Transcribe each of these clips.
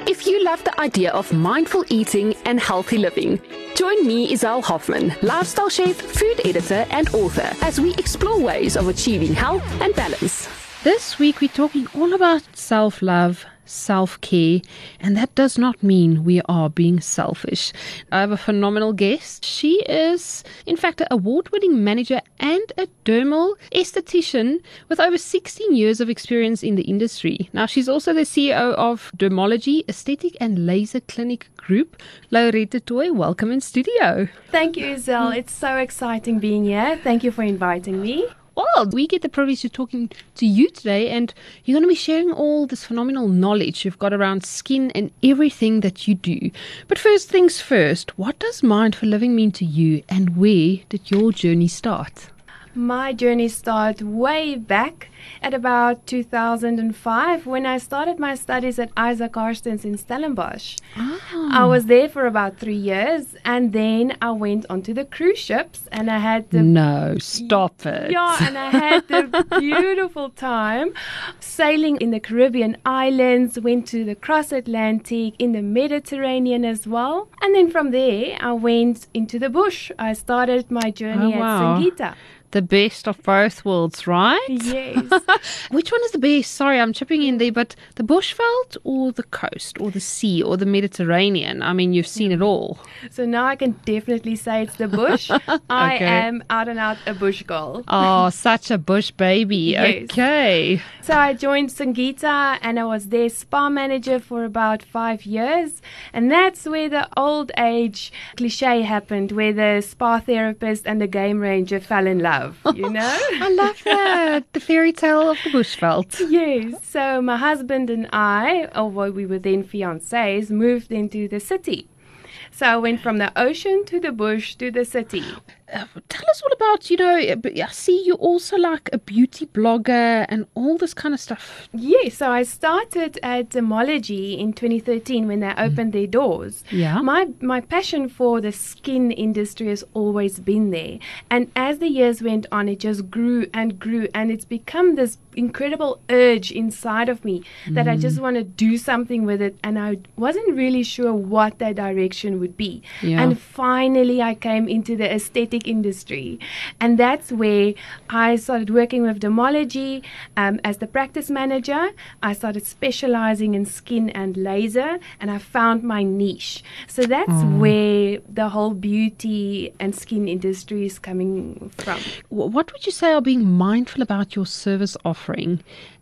If you love the idea of mindful eating and healthy living, join me, Izelle Hoffman, lifestyle chef, food editor, and author, as we explore ways of achieving health and balance. This week, we're talking all about self love, self care, and that does not mean we are being selfish. I have a phenomenal guest. She is, in fact, an award winning manager and a dermal esthetician with over 16 years of experience in the industry. Now, she's also the CEO of Dermology Aesthetic and Laser Clinic Group. Lourette du Toit, welcome in studio. Thank you, Izelle. It's so exciting being here. Thank you for inviting me. Well, we get the privilege of talking to you today, and you're going to be sharing all this phenomenal knowledge you've got around skin and everything that you do. But first things first, what does mindful living mean to you, and where did your journey start? My journey started way back at about 2005 when I started my studies at Isa Carstens in Stellenbosch. Oh. I was there for about three years and then I went onto the cruise ships and I had the No, stop it. Yeah, and I had the beautiful time sailing in the Caribbean islands, went to the cross Atlantic, in the Mediterranean as well. And then from there, I went into the bush. I started my journey Oh, wow. at Singita. The best of both worlds, right? Yes. Which one is the best? Sorry, I'm chipping in there, but the bushveld or the coast or the sea or the Mediterranean? I mean, you've seen it all. so now I can definitely say it's the bush. I am out and out a bush girl. Oh, such a bush baby. Yes. Okay. So I joined Singita and I was their spa manager for about five years. And that's where the old age cliche happened, where the spa therapist and the game ranger fell in love, you know? I love that. the fairy tale of the bushveld. yes. So my husband and I, although we were then fiancés, moved into the city. So I went from the ocean to the bush to the city. Uh, tell us all about, you know, uh, but I see you also like a beauty blogger and all this kind of stuff. Yes, so I started at Dermology in 2013 when they opened their doors. Yeah. My my passion for the skin industry has always been there. And as the years went on it just grew and grew and it's become this incredible urge inside of me that I just want to do something with it and I wasn't really sure what that direction would be. Yeah. And finally I came into the aesthetic industry and that's where I started working with Dermology um, as the practice manager. I started specializing in skin and laser and I found my niche. So that's where the whole beauty and skin industry is coming from. What would you say are being mindful about your service offering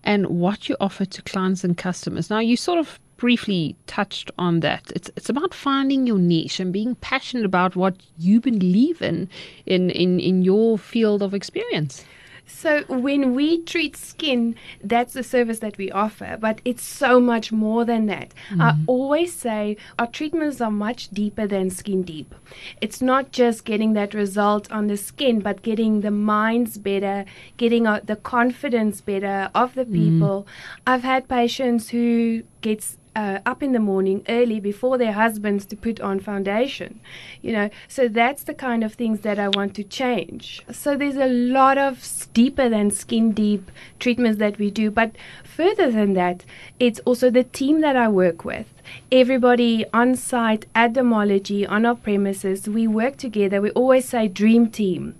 and what you offer to clients and customers? Now, you sort of briefly touched on that. It's it's about finding your niche and being passionate about what you believe in in in, in your field of experience. So when we treat skin, that's the service that we offer, but it's so much more than that. I always say our treatments are much deeper than skin deep. It's not just getting that result on the skin, but getting the minds better, getting uh, the confidence better of the people. I've had patients who gets uh, up in the morning early before their husbands to put on foundation you know? So that's the kind of things that i want to change. So there's a lot of deeper than skin deep treatments that we do but further than that it's also the team that i work with. Everybody on site at dermology on our premises we work together. We always say dream team.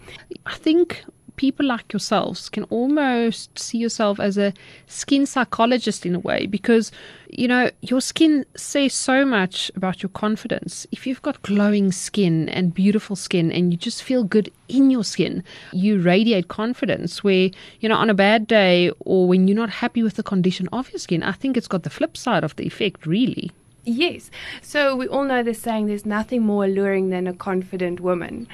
I think people like yourselves can almost see yourself as a skin psychologist in a way because you know your skin says so much about your confidence. If you've got glowing skin and beautiful skin and you just feel good in your skin you radiate confidence where you know on a bad day or when you're not happy with the condition of your skin i think it's got the flip side of the effect really Yes. So we all know the saying there's nothing more alluring than a confident woman.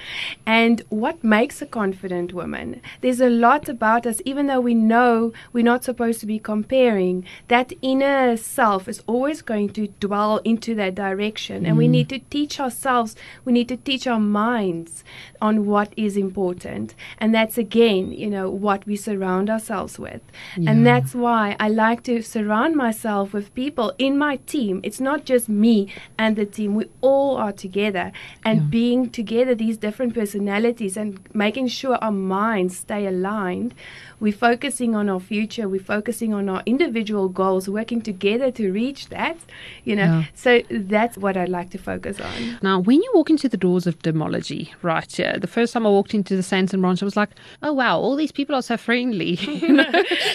And what makes a confident woman? There's a lot about us, even though we know we're not supposed to be comparing, that inner self is always going to dwell into that direction. And we mm-hmm. need to teach ourselves, we need to teach our minds on what is important. And that's again, you know, what we surround ourselves with. And that's why I like to surround myself with people in my team. It's not not just me and the team. We all are together and Yeah. being together, these different personalities and making sure our minds stay aligned. We're focusing on our future. We're focusing on our individual goals, working together to reach that. You know, Yeah. so that's what I'd like to focus on. Now, when you walk into the doors of Dermology, right here, the first time I walked into the Sandton branch, I was like, oh, wow, all these people are so friendly. you know?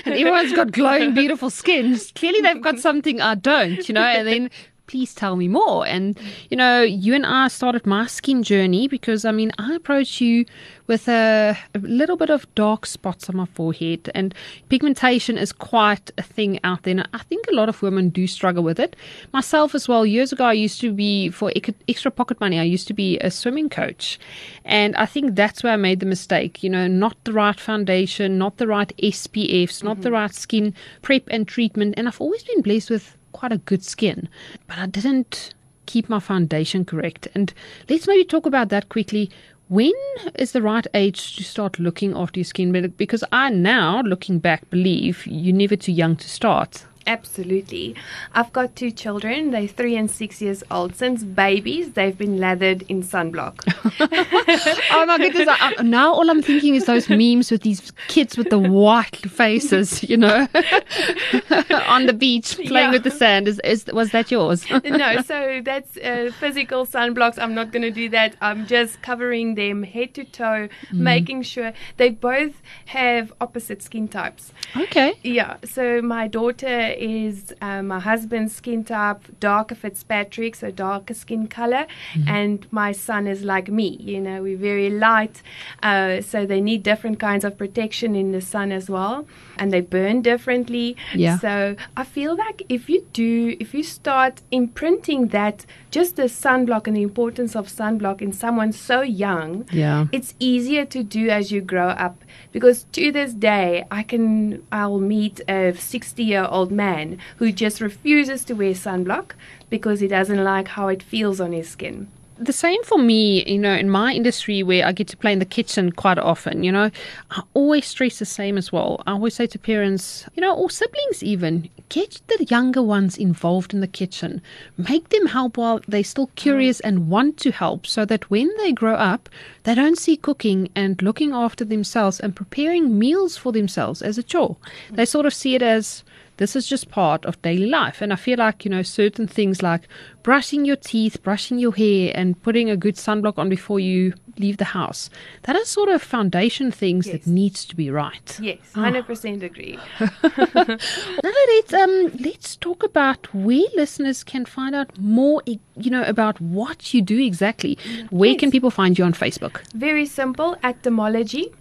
and everyone's got glowing, beautiful skins. Clearly, they've got something I don't, you know, and then please tell me more. And, you know, you and I started my skin journey because, I mean, I approached you with a, a little bit of dark spots on my forehead, and pigmentation is quite a thing out there. And I think a lot of women do struggle with it. Myself as well. Years ago, I used to be, for extra pocket money, I used to be a swimming coach. And I think that's where I made the mistake, you know, not the right foundation, not the right SPFs, not mm-hmm. the right skin prep and treatment. And I've always been blessed with quite a good skin, but I didn't keep my foundation correct. And let's maybe talk about that quickly. When is the right age to start looking after your skin? Because I now, looking back, believe you're never too young to start. Absolutely. I've got two children. They're three and six years old. Since babies, they've been lathered in sunblock. Oh my goodness! I, now all I'm thinking is those memes with these kids with the white faces, you know, on the beach playing Yeah. with the sand. Is, is was that yours? no, so that's uh, physical sunblocks. I'm not going to do that. I'm just covering them head to toe, making sure they both have opposite skin types. okay. Yeah, so my daughter is uh, my husband's skin type, darker Fitzpatrick, so darker skin color, and my son is like me. You know, we're very light, uh, so they need different kinds of protection in the sun as well, and they burn differently. Yeah. So I feel like if you do, if you start imprinting that, just the sunblock and the importance of sunblock in someone so young, Yeah. it's easier to do as you grow up because to this day i can i'll meet a 60 year old man who just refuses to wear sunblock because he doesn't like how it feels on his skin the same for me, you know, in my industry where I get to play in the kitchen quite often, you know, I always stress the same as well. I always say to parents, you know, or siblings even, get the younger ones involved in the kitchen. Make them help while they're still mm. curious and want to help so that when they grow up, they don't see cooking and looking after themselves and preparing meals for themselves as a chore. They mm. sort of see it as this is just part of daily life. And I feel like, you know, certain things like brushing your teeth, brushing your hair, and putting a good sunblock on before you leave the house, that is sort of foundation things Yes. that needs to be right. yes 100% agree Now, let's, um, let's talk about where listeners can find out more, you know, about what you do exactly. Where Yes. can people find you on Facebook? very simple at dermology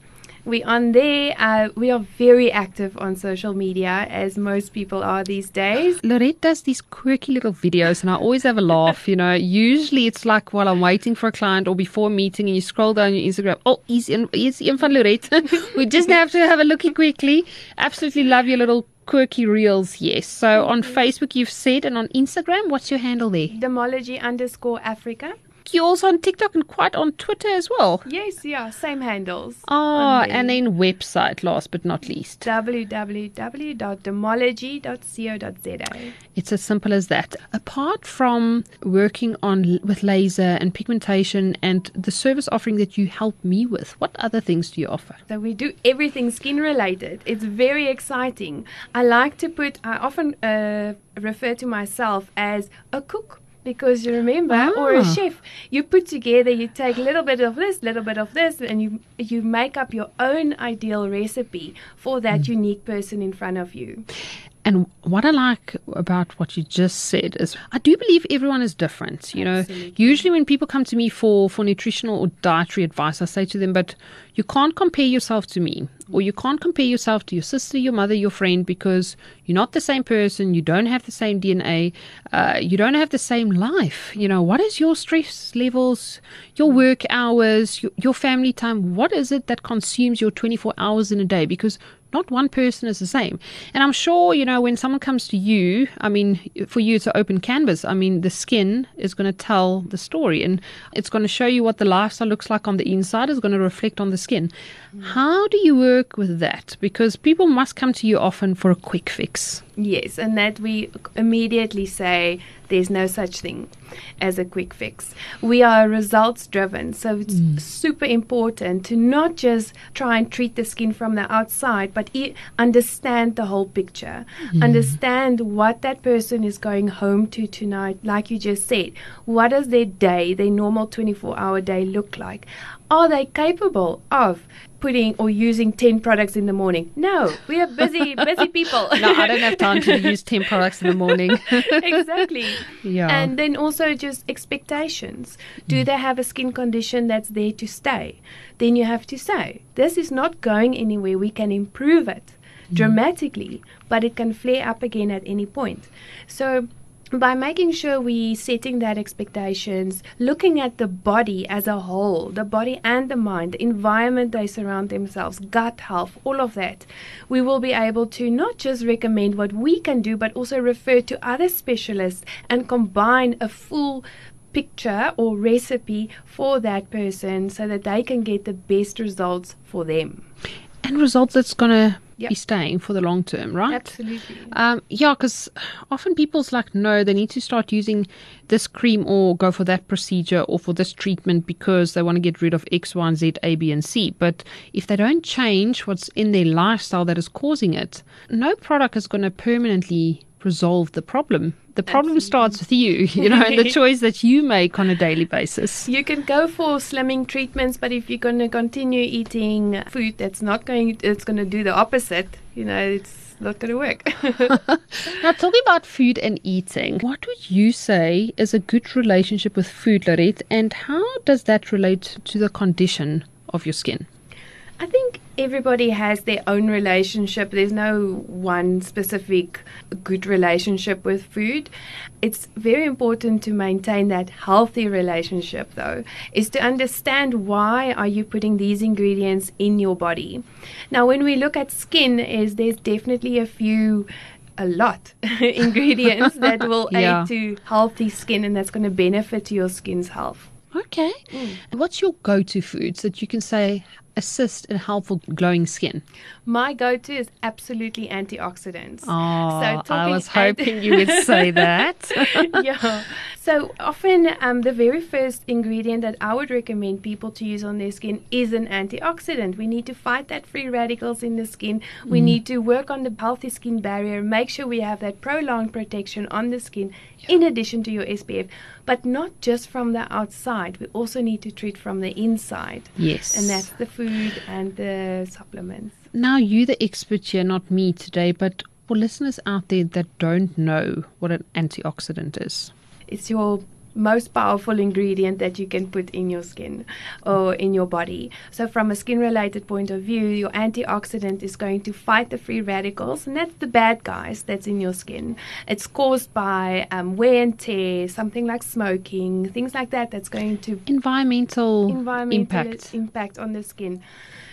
we on there uh, we are very active on social media as most people are these days Lourette does these quirky little videos, and I always have a laugh. You know, usually it's like while I'm waiting for a client or before a meeting, and you scroll down your Instagram. Oh, he's in, he's in van Lorette. we just have to have a looky quickly. Absolutely love your little quirky reels. Yes. So on Facebook, you've said, and on Instagram, what's your handle there? dermology underscore africa You're also on TikTok and quite on Twitter as well. yes yeah same handles Oh, on and then website, last but not least. www.dermology.co.za. It's as simple as that. Apart from working on with laser and pigmentation and the service offering that you help me with, what other things do you offer? So we do everything skin related. It's very exciting. I like to put. I often uh, refer to myself as a cook. Because you remember, or a Ah. chef, you put together, you take a little bit of this, little bit of this, and you you make up your own ideal recipe for that unique person in front of you. And what I like about what you just said is I do believe everyone is different. You know, Absolutely. usually when people come to me for, for nutritional or dietary advice, I say to them, but you can't compare yourself to me or you can't compare yourself to your sister, your mother, your friend because you're not the same person. You don't have the same DNA. Uh, you don't have the same life. You know, what is your stress levels, your work hours, your, your family time? What is it that consumes your 24 hours in a day? Because not one person is the same. And I'm sure, you know, when someone comes to you, I mean, for you it's an open canvas. I mean, the skin is going to tell the story and it's going to show you what the lifestyle looks like on the inside, is going to reflect on the skin. Mm. How do you work with that? Because people must come to you often for a quick fix. Yes, and that we immediately say there's no such thing as a quick fix. We are results driven, so it's mm. super important to not just try and treat the skin from the outside, but e- understand the whole picture. Mm. Understand what that person is going home to tonight, like you just said. What does their day, their normal 24 hour day, look like? Are they capable of putting or using 10 products in the morning. No, we are busy, busy people. no, I don't have time to use 10 products in the morning. exactly. Yeah. And then also just expectations. Do mm. they have a skin condition that's there to stay? Then you have to say, this is not going anywhere. We can improve it mm. dramatically, but it can flare up again at any point. So by making sure we setting that expectations looking at the body as a whole the body and the mind the environment they surround themselves gut health all of that. We will be able to not just recommend what we can do but also refer to other specialists and combine a full picture or recipe for that person so that they can get the best results for them. And results that's going to yep. be staying for the long term, right? Absolutely. Um, yeah, because often people's like, no, they need to start using this cream or go for that procedure or for this treatment because they want to get rid of X, Y, and Z, A, B, and C. But if they don't change what's in their lifestyle that is causing it, no product is going to permanently resolve the problem. The problem Absolutely. starts with you, you know, and the choice that you make on a daily basis. You can go for slimming treatments, but if you're going to continue eating food that's not going, it's going to do the opposite. You know, it's not going to work. now, talking about food and eating, what would you say is a good relationship with food, Lourette, and how does that relate to the condition of your skin? I think everybody has their own relationship. There's no one specific good relationship with food. It's very important to maintain that healthy relationship though, is to understand why are you putting these ingredients in your body. Now when we look at skin is there's definitely a few a lot ingredients that will yeah. aid to healthy skin and that's going to benefit your skin's health. Okay. Mm. What's your go to foods that you can say assist in helpful glowing skin? My go to is absolutely antioxidants. Oh, so I was hoping you would say that. yeah. So often, um, the very first ingredient that I would recommend people to use on their skin is an antioxidant. We need to fight that free radicals in the skin. We mm. need to work on the healthy skin barrier, make sure we have that prolonged protection on the skin, yeah. in addition to your SPF but not just from the outside. We also need to treat from the inside. Yes. And that's the food and the supplements. Now, you the expert here, not me today, but for listeners out there that don't know what an antioxidant is. It's your most powerful ingredient that you can put in your skin or in your body. So, from a skin related point of view, your antioxidant is going to fight the free radicals, and that's the bad guys that's in your skin. It's caused by um, wear and tear, something like smoking, things like that, that's going to environmental, environmental impact. impact on the skin.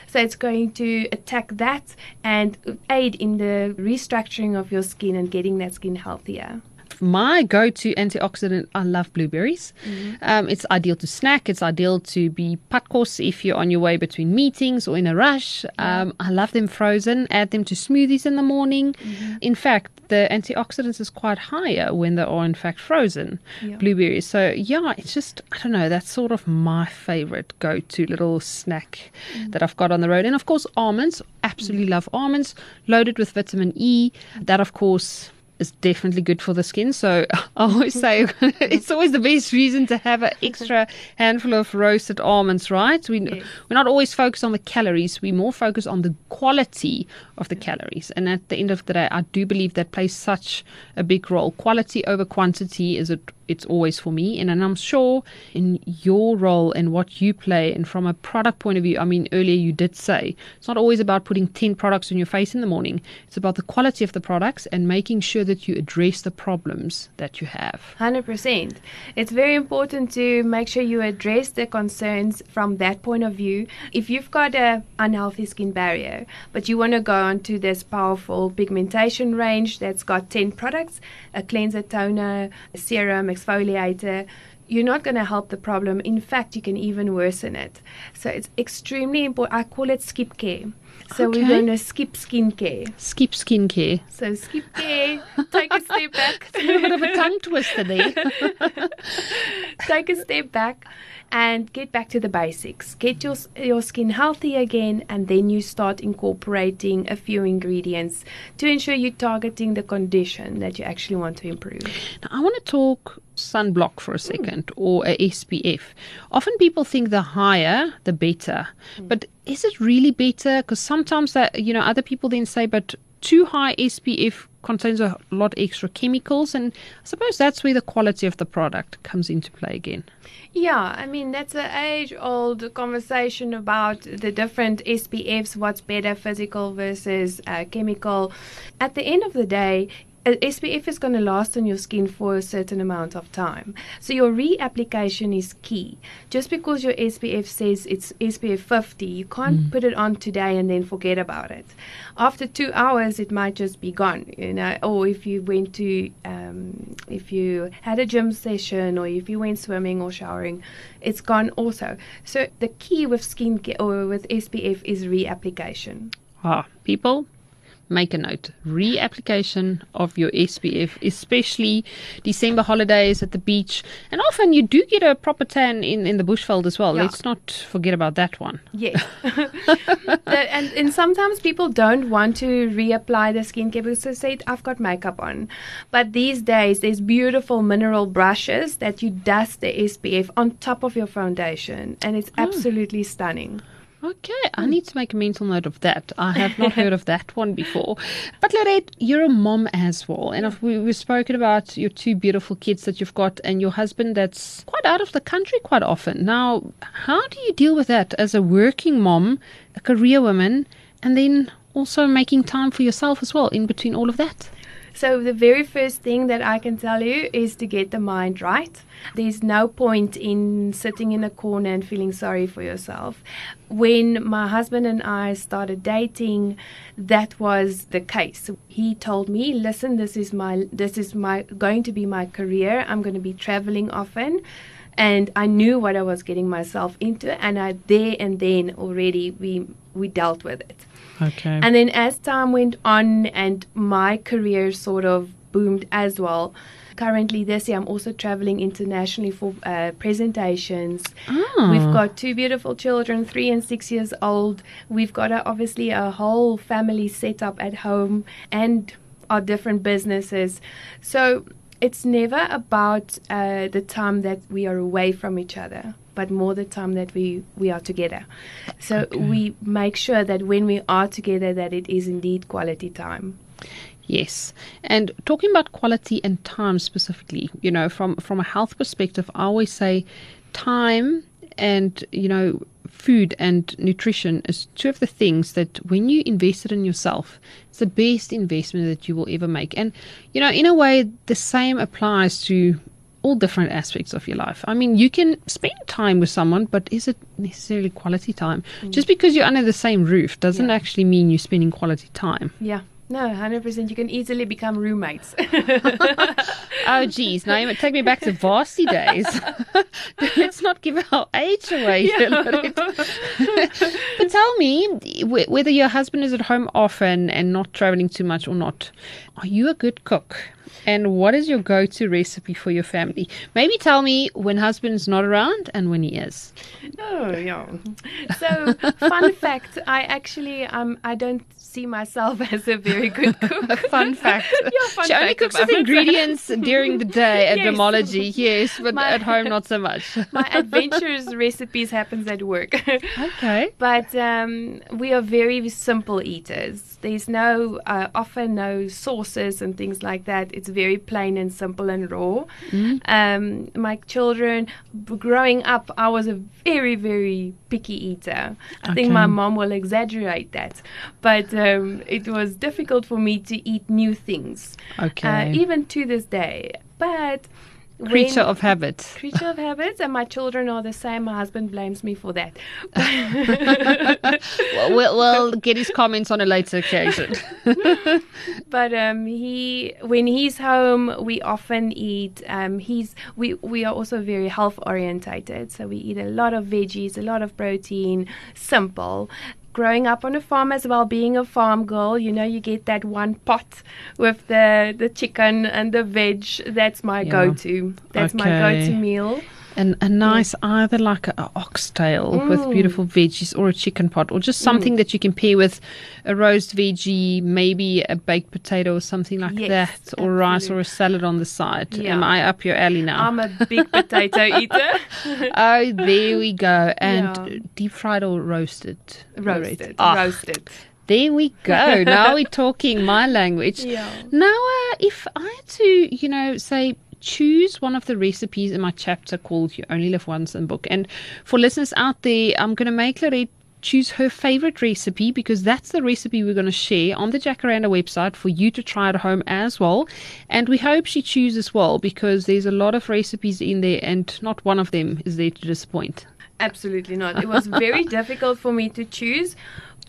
So it's going to attack that and aid in the restructuring of your skin and getting that skin healthier my go-to antioxidant, I love blueberries. Mm-hmm. Um, it's ideal to snack. It's ideal to be padkos if you're on your way between meetings or in a rush. Um, I love them frozen. Add them to smoothies in the morning. Mm-hmm. In fact, the antioxidants is quite higher when they are in fact frozen yeah. blueberries. So yeah, it's just I don't know. That's sort of my favorite go-to little snack mm. that I've got on the road. And of course, almonds. Absolutely mm. love almonds, loaded with vitamin E. That of course is definitely good for the skin. So I always mm-hmm. say it's always the best reason to have an extra mm-hmm. handful of roasted almonds, right? We, yes. We're not always focused on the calories, we more focus on the quality of the mm. calories. And at the end of the day, I do believe that plays such a big role. Quality over quantity is a it's always for me. And, and I'm sure in your role and what you play, and from a product point of view, I mean, earlier you did say it's not always about putting 10 products on your face in the morning, it's about the quality of the products and making sure that you address the problems that you have. 100%. It's very important to make sure you address the concerns from that point of view. If you've got a unhealthy skin barrier, but you want to go onto this powerful pigmentation range that's got 10 products, a cleanser, toner, a serum, exfoliator, you're not going to help the problem. In fact, you can even worsen it. So it's extremely important. I call it skip care. So Okay. we're going to skip skincare. Skip skincare. So skip care, take a step back. A little bit of a tongue twister there. take a step back and get back to the basics. Get your your skin healthy again, and then you start incorporating a few ingredients to ensure you're targeting the condition that you actually want to improve. Now, I want to talk sunblock for a second or a SPF. Often people think the higher, the better. But is it really better? Because sometimes that, you know, other people then say, but too high SPF contains a lot extra chemicals. And I suppose that's where the quality of the product comes into play again. Yeah, I mean that's an age-old conversation about the different SPFs, what's better, physical versus uh, chemical. At the end of the day, SPF is going to last on your skin for a certain amount of time. So your reapplication is key. Just because your SPF says it's SPF 50, you can't put it on today and then forget about it. After two hours, it might just be gone. You know, or if you went to, um, if you had a gym session, or if you went swimming or showering, it's gone also. So the key with skincare or with SPF is reapplication. Ah, people, make a note. Reapplication of your SPF, especially December holidays at the beach. And often you do get a proper tan in, in the bushveld as well. Yeah. Let's not forget about that one. Yes. And, and sometimes people don't want to reapply the skincare because they say, I've got makeup on. But these days, there's beautiful mineral brushes that you dust the SPF on top of your foundation. And it's hmm. absolutely stunning. Okay, I need to make a mental note of that. I have not heard of that one before. But Lourette, you're a mom as well, and we, we've spoken about your two beautiful kids that you've got, and your husband that's quite out of the country quite often. Now, how do you deal with that as a working mom, a career woman, and then also making time for yourself as well in between all of that? So, the very first thing that I can tell you is to get the mind right. There's no point in sitting in a corner and feeling sorry for yourself. When my husband and I started dating, that was the case. He told me, "Listen, this is my this is my going to be my career. I'm going to be traveling often." And I knew what I was getting myself into and I there and then already we we dealt with it. Okay. And then as time went on and my career sort of boomed as well, currently this year I'm also traveling internationally for uh, presentations. Ah. We've got two beautiful children, three and six years old. We've got a, obviously a whole family set up at home and our different businesses. So it's never about uh, the time that we are away from each other, but more the time that we, we are together. So we make sure that when we are together, that it is indeed quality time. Yes. And talking about quality and time specifically, you know, from from a health perspective, I always say time and, you know, food and nutrition is two of the things that when you invest it in yourself, it's the best investment that you will ever make. And, you know, in a way the same applies to all different aspects of your life. I mean, you can spend time with someone, but is it necessarily quality time? Mm. Just because you're under the same roof doesn't Yeah. actually mean you're spending quality time. Yeah. No, 100%. You can easily become roommates. Oh, geez. Now you take me back to varsity days. Let's not give our age away. Lourette. but tell me, wh- whether your husband is at home often and not traveling too much or not, are you a good cook? And what is your go to recipe for your family? Maybe tell me when husband's not around and when he is. Oh, yeah. So, fun fact, I actually um I don't see myself as a very good cook. Fun fact. Yeah, fun she only cooks with ingredients during the day at Yes. Yes, but My- at home not so much. My adventurous recipes happens at work. okay. But um, we are very simple eaters. There's no, uh, often no sauces and things like that. It's very plain and simple and raw. Um, my children, growing up, I was a very, very picky eater. I think my mom will exaggerate that. But um, it was difficult for me to eat new things. Okay. Uh, even to this day. But Creature When- of habit. creature of habits, and my children are the same. My husband blames me for that. Well, we'll, we'll get his comments on a later occasion. But um, he, when he's home, we often eat. Um, he's we we are also very health orientated, so we eat a lot of veggies, a lot of protein, simple. Growing up on a farm as well, being a farm girl, you know, you get that one pot with the the chicken and the veg. That's my Yeah. go-to. That's my go-to meal. And a nice, either like a, a oxtail with beautiful veggies or a chicken pot or just something that you can pair with a roast veggie, maybe a baked potato or something like Yes, that, or rice or a salad on the side. Yeah. Am I up your alley now? I'm a big potato eater. oh, there we go. And Yeah. deep fried or roasted? roasted, Ah, roasted. There we go. now we're talking my language. Yeah. Now, uh, if I had to, you know, say, choose one of the recipes in my chapter called You Only Live Once in book, and for listeners out there, I'm going to make Lourette choose her favorite recipe because that's the recipe we're going to share on the Jacaranda website for you to try at home as well. And we hope she chooses well because there's a lot of recipes in there and not one of them is there to disappoint. Absolutely not. It was very difficult for me to choose.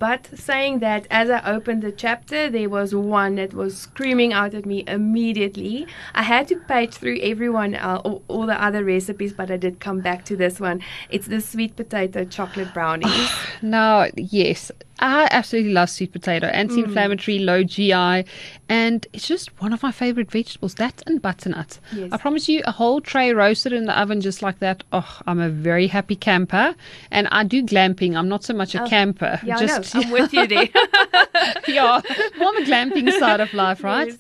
But saying that, as I opened the chapter, there was one that was screaming out at me immediately. I had to page through everyone, uh, all, all the other recipes, but I did come back to this one. It's the sweet potato chocolate brownies. Now, yes, I absolutely love sweet potato, anti-inflammatory, mm. low GI, and it's just one of my favorite vegetables. That and butternut. Yes. I promise you, a whole tray roasted in the oven just like that. Oh, I'm a very happy camper, and I do glamping. I'm not so much a oh, camper. Oh, yeah, just I know. I'm with you there. yeah, more on the glamping side of life, right? Yes.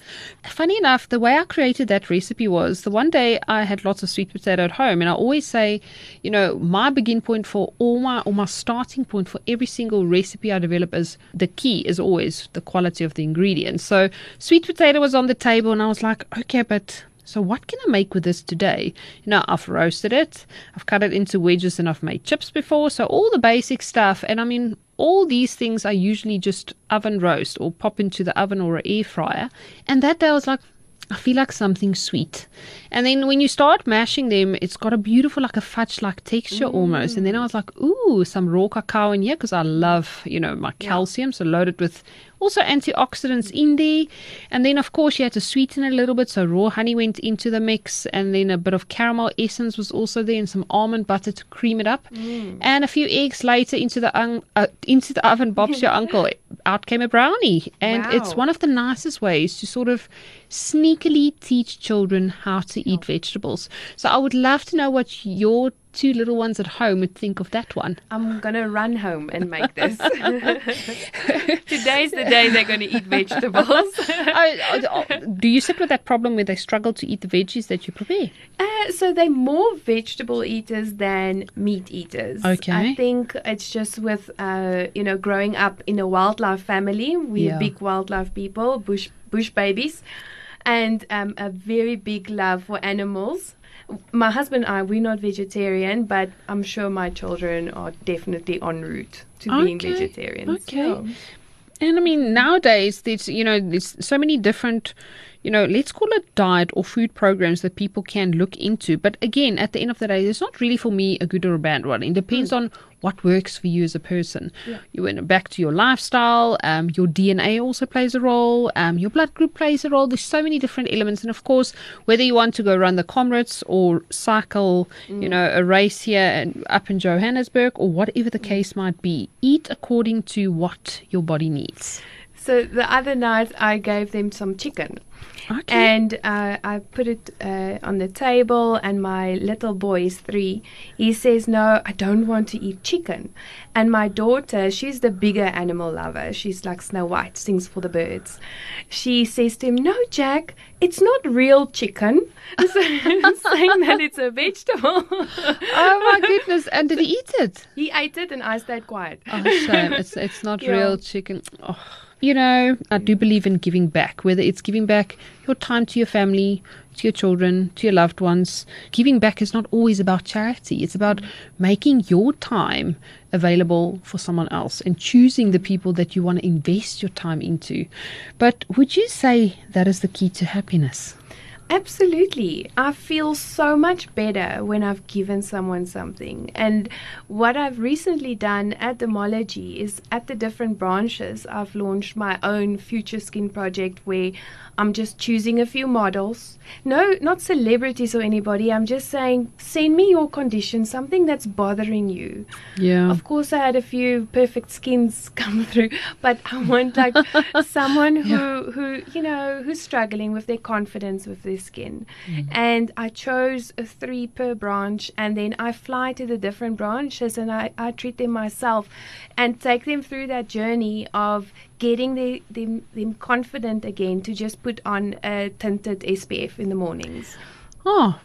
Funny enough, the way I created that recipe was the one day I had lots of sweet potato at home, and I always say, you know, my begin point for all my or my starting point for every single recipe I develop is the key is always the quality of the ingredients. So sweet potato was on the table, and I was like, okay, but so what can I make with this today? You know, I've roasted it, I've cut it into wedges, and I've made chips before. So all the basic stuff. And I mean, all these things I usually just oven roast or pop into the oven or an air fryer. And that day I was like, I feel like something sweet. And then when you start mashing them, it's got a beautiful, like a fudge like texture almost. And then I mm. was like, ooh, some raw cacao in here because I love, you know, my calcium. So loaded with also antioxidants in there. And then, of course, you had to sweeten it a little bit. So raw honey went into the mix. And then a bit of caramel essence was also there and some almond butter to cream it up. And a few eggs later into the, un- uh, into the oven, Bob's your uncle. Out came a brownie. And it's one of the nicest ways to sort of sneakily teach children how to eat vegetables. So I would love to know what your two little ones at home would think of that one. I'm going to run home and make this. Today's the day they're going to eat vegetables. Oh, oh, do you sit with that problem where they struggle to eat the veggies that you prepare? Uh, so they're more vegetable eaters than meat eaters. Okay. I think it's just with uh, you know growing up in a wildlife family. We're Yeah. big wildlife people, bush bush babies, and um, a very big love for animals. My husband and I, we're not vegetarian, but I'm sure my children are definitely en route to being vegetarians. okay. Yeah. And I mean, nowadays, there's, you know, there's so many different, you know, let's call it diet or food programs that people can look into. But again, at the end of the day, it's not really for me a good or a bad one. It depends on what works for you as a person. You went back to your lifestyle, um, your DNA also plays a role, um, your blood group plays a role. There's so many different elements. And of course, whether you want to go run the Comrades or cycle, you know, a race here and up in Johannesburg or whatever the case might be, eat according to what your body needs. So the other night I gave them some chicken. Okay. And uh, I put it uh, on the table, and my little boy is three. He says, No, I don't want to eat chicken. And my daughter, she's the bigger animal lover. She's like Snow White, sings for the birds. She says to him, No, Jack, it's not real chicken. saying that it's a vegetable. oh my goodness! And did he eat it? he ate it, and I stayed quiet. Oh, shame. It's it's not Yeah. real chicken. Oh. You know, I do believe in giving back, whether it's giving back your time to your family, to your children, to your loved ones. Giving back is not always about charity. It's about making your time available for someone else and choosing the people that you want to invest your time into. But would you say that is the key to happiness? Absolutely. I feel so much better when I've given someone something. And what I've recently done at Dermology is at the different branches, I've launched my own future skin project where I'm just choosing a few models. No, not celebrities or anybody. I'm just saying, send me your condition, something that's bothering you. Yeah. Of course, I had a few perfect skins come through, but I want like someone who, Yeah. who you know, who's struggling with their confidence with their skin. Mm. And I chose a three per branch, and then I fly to the different branches and I, I treat them myself and take them through that journey of getting the, them, them confident again to just put on a tinted SPF in the mornings. Oh,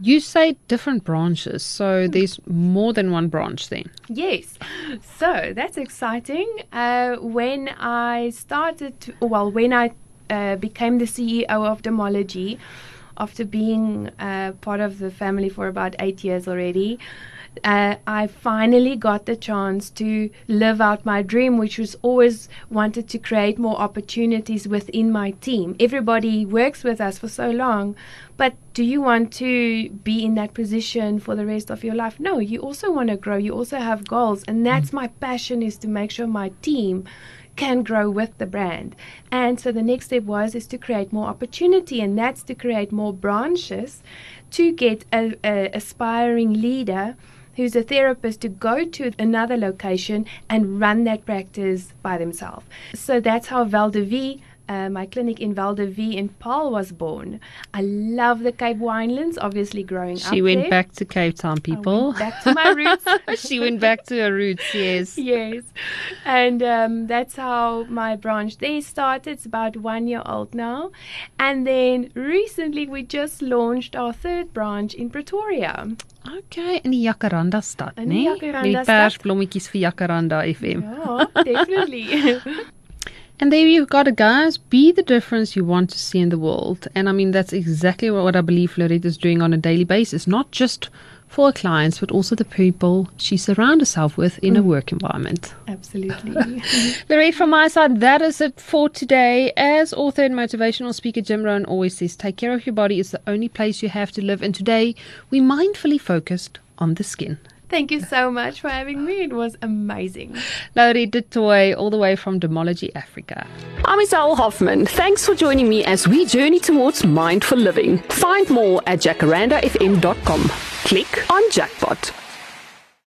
you say different branches, so there's more than one branch then. Yes, so that's exciting. Uh, when I started, to, well, when I uh, became the CEO of Dermology, after being uh, part of the family for about eight years already, uh, I finally got the chance to live out my dream, which was always wanted to create more opportunities within my team. Everybody works with us for so long, but do you want to be in that position for the rest of your life? No, you also want to grow. You also have goals, and that's my passion is to make sure my team can grow with the brand. And so the next step was is to create more opportunity, and that's to create more branches to get a, a aspiring leader who's a therapist to go to another location and run that practice by themselves. So that's how Val de Vie, uh, my clinic in Val de Vie in Paarl was born. I love the Cape Winelands, obviously growing up She went there. back to Cape Town, people. back to my roots. she went back to her roots, yes. yes. And um, that's how my branch there started. It's about one year old now. And then recently we just launched our third branch in Pretoria. Okay, in die Jacaranda stad, né? Jacaranda Met die stad. persblommetjies vir Jacaranda FM. Yeah, definitely. And there you've got it, guys. Be the difference you want to see in the world. And I mean, that's exactly what I believe Lourette is doing on a daily basis, not just for her clients, but also the people she surrounds herself with in a mm. work environment. Absolutely. Lourette, from my side, that is it for today. As author and motivational speaker Jim Rohn always says, take care of your body. It's the only place you have to live. And today, we mindfully focused on the skin. Thank you so much for having me. It was amazing. Lourette du Toit, all the way from Dermology Africa. I'm Izelle Hoffman. Thanks for joining me as we journey towards mindful living. Find more at jacarandafm.com. Click on Jackpot.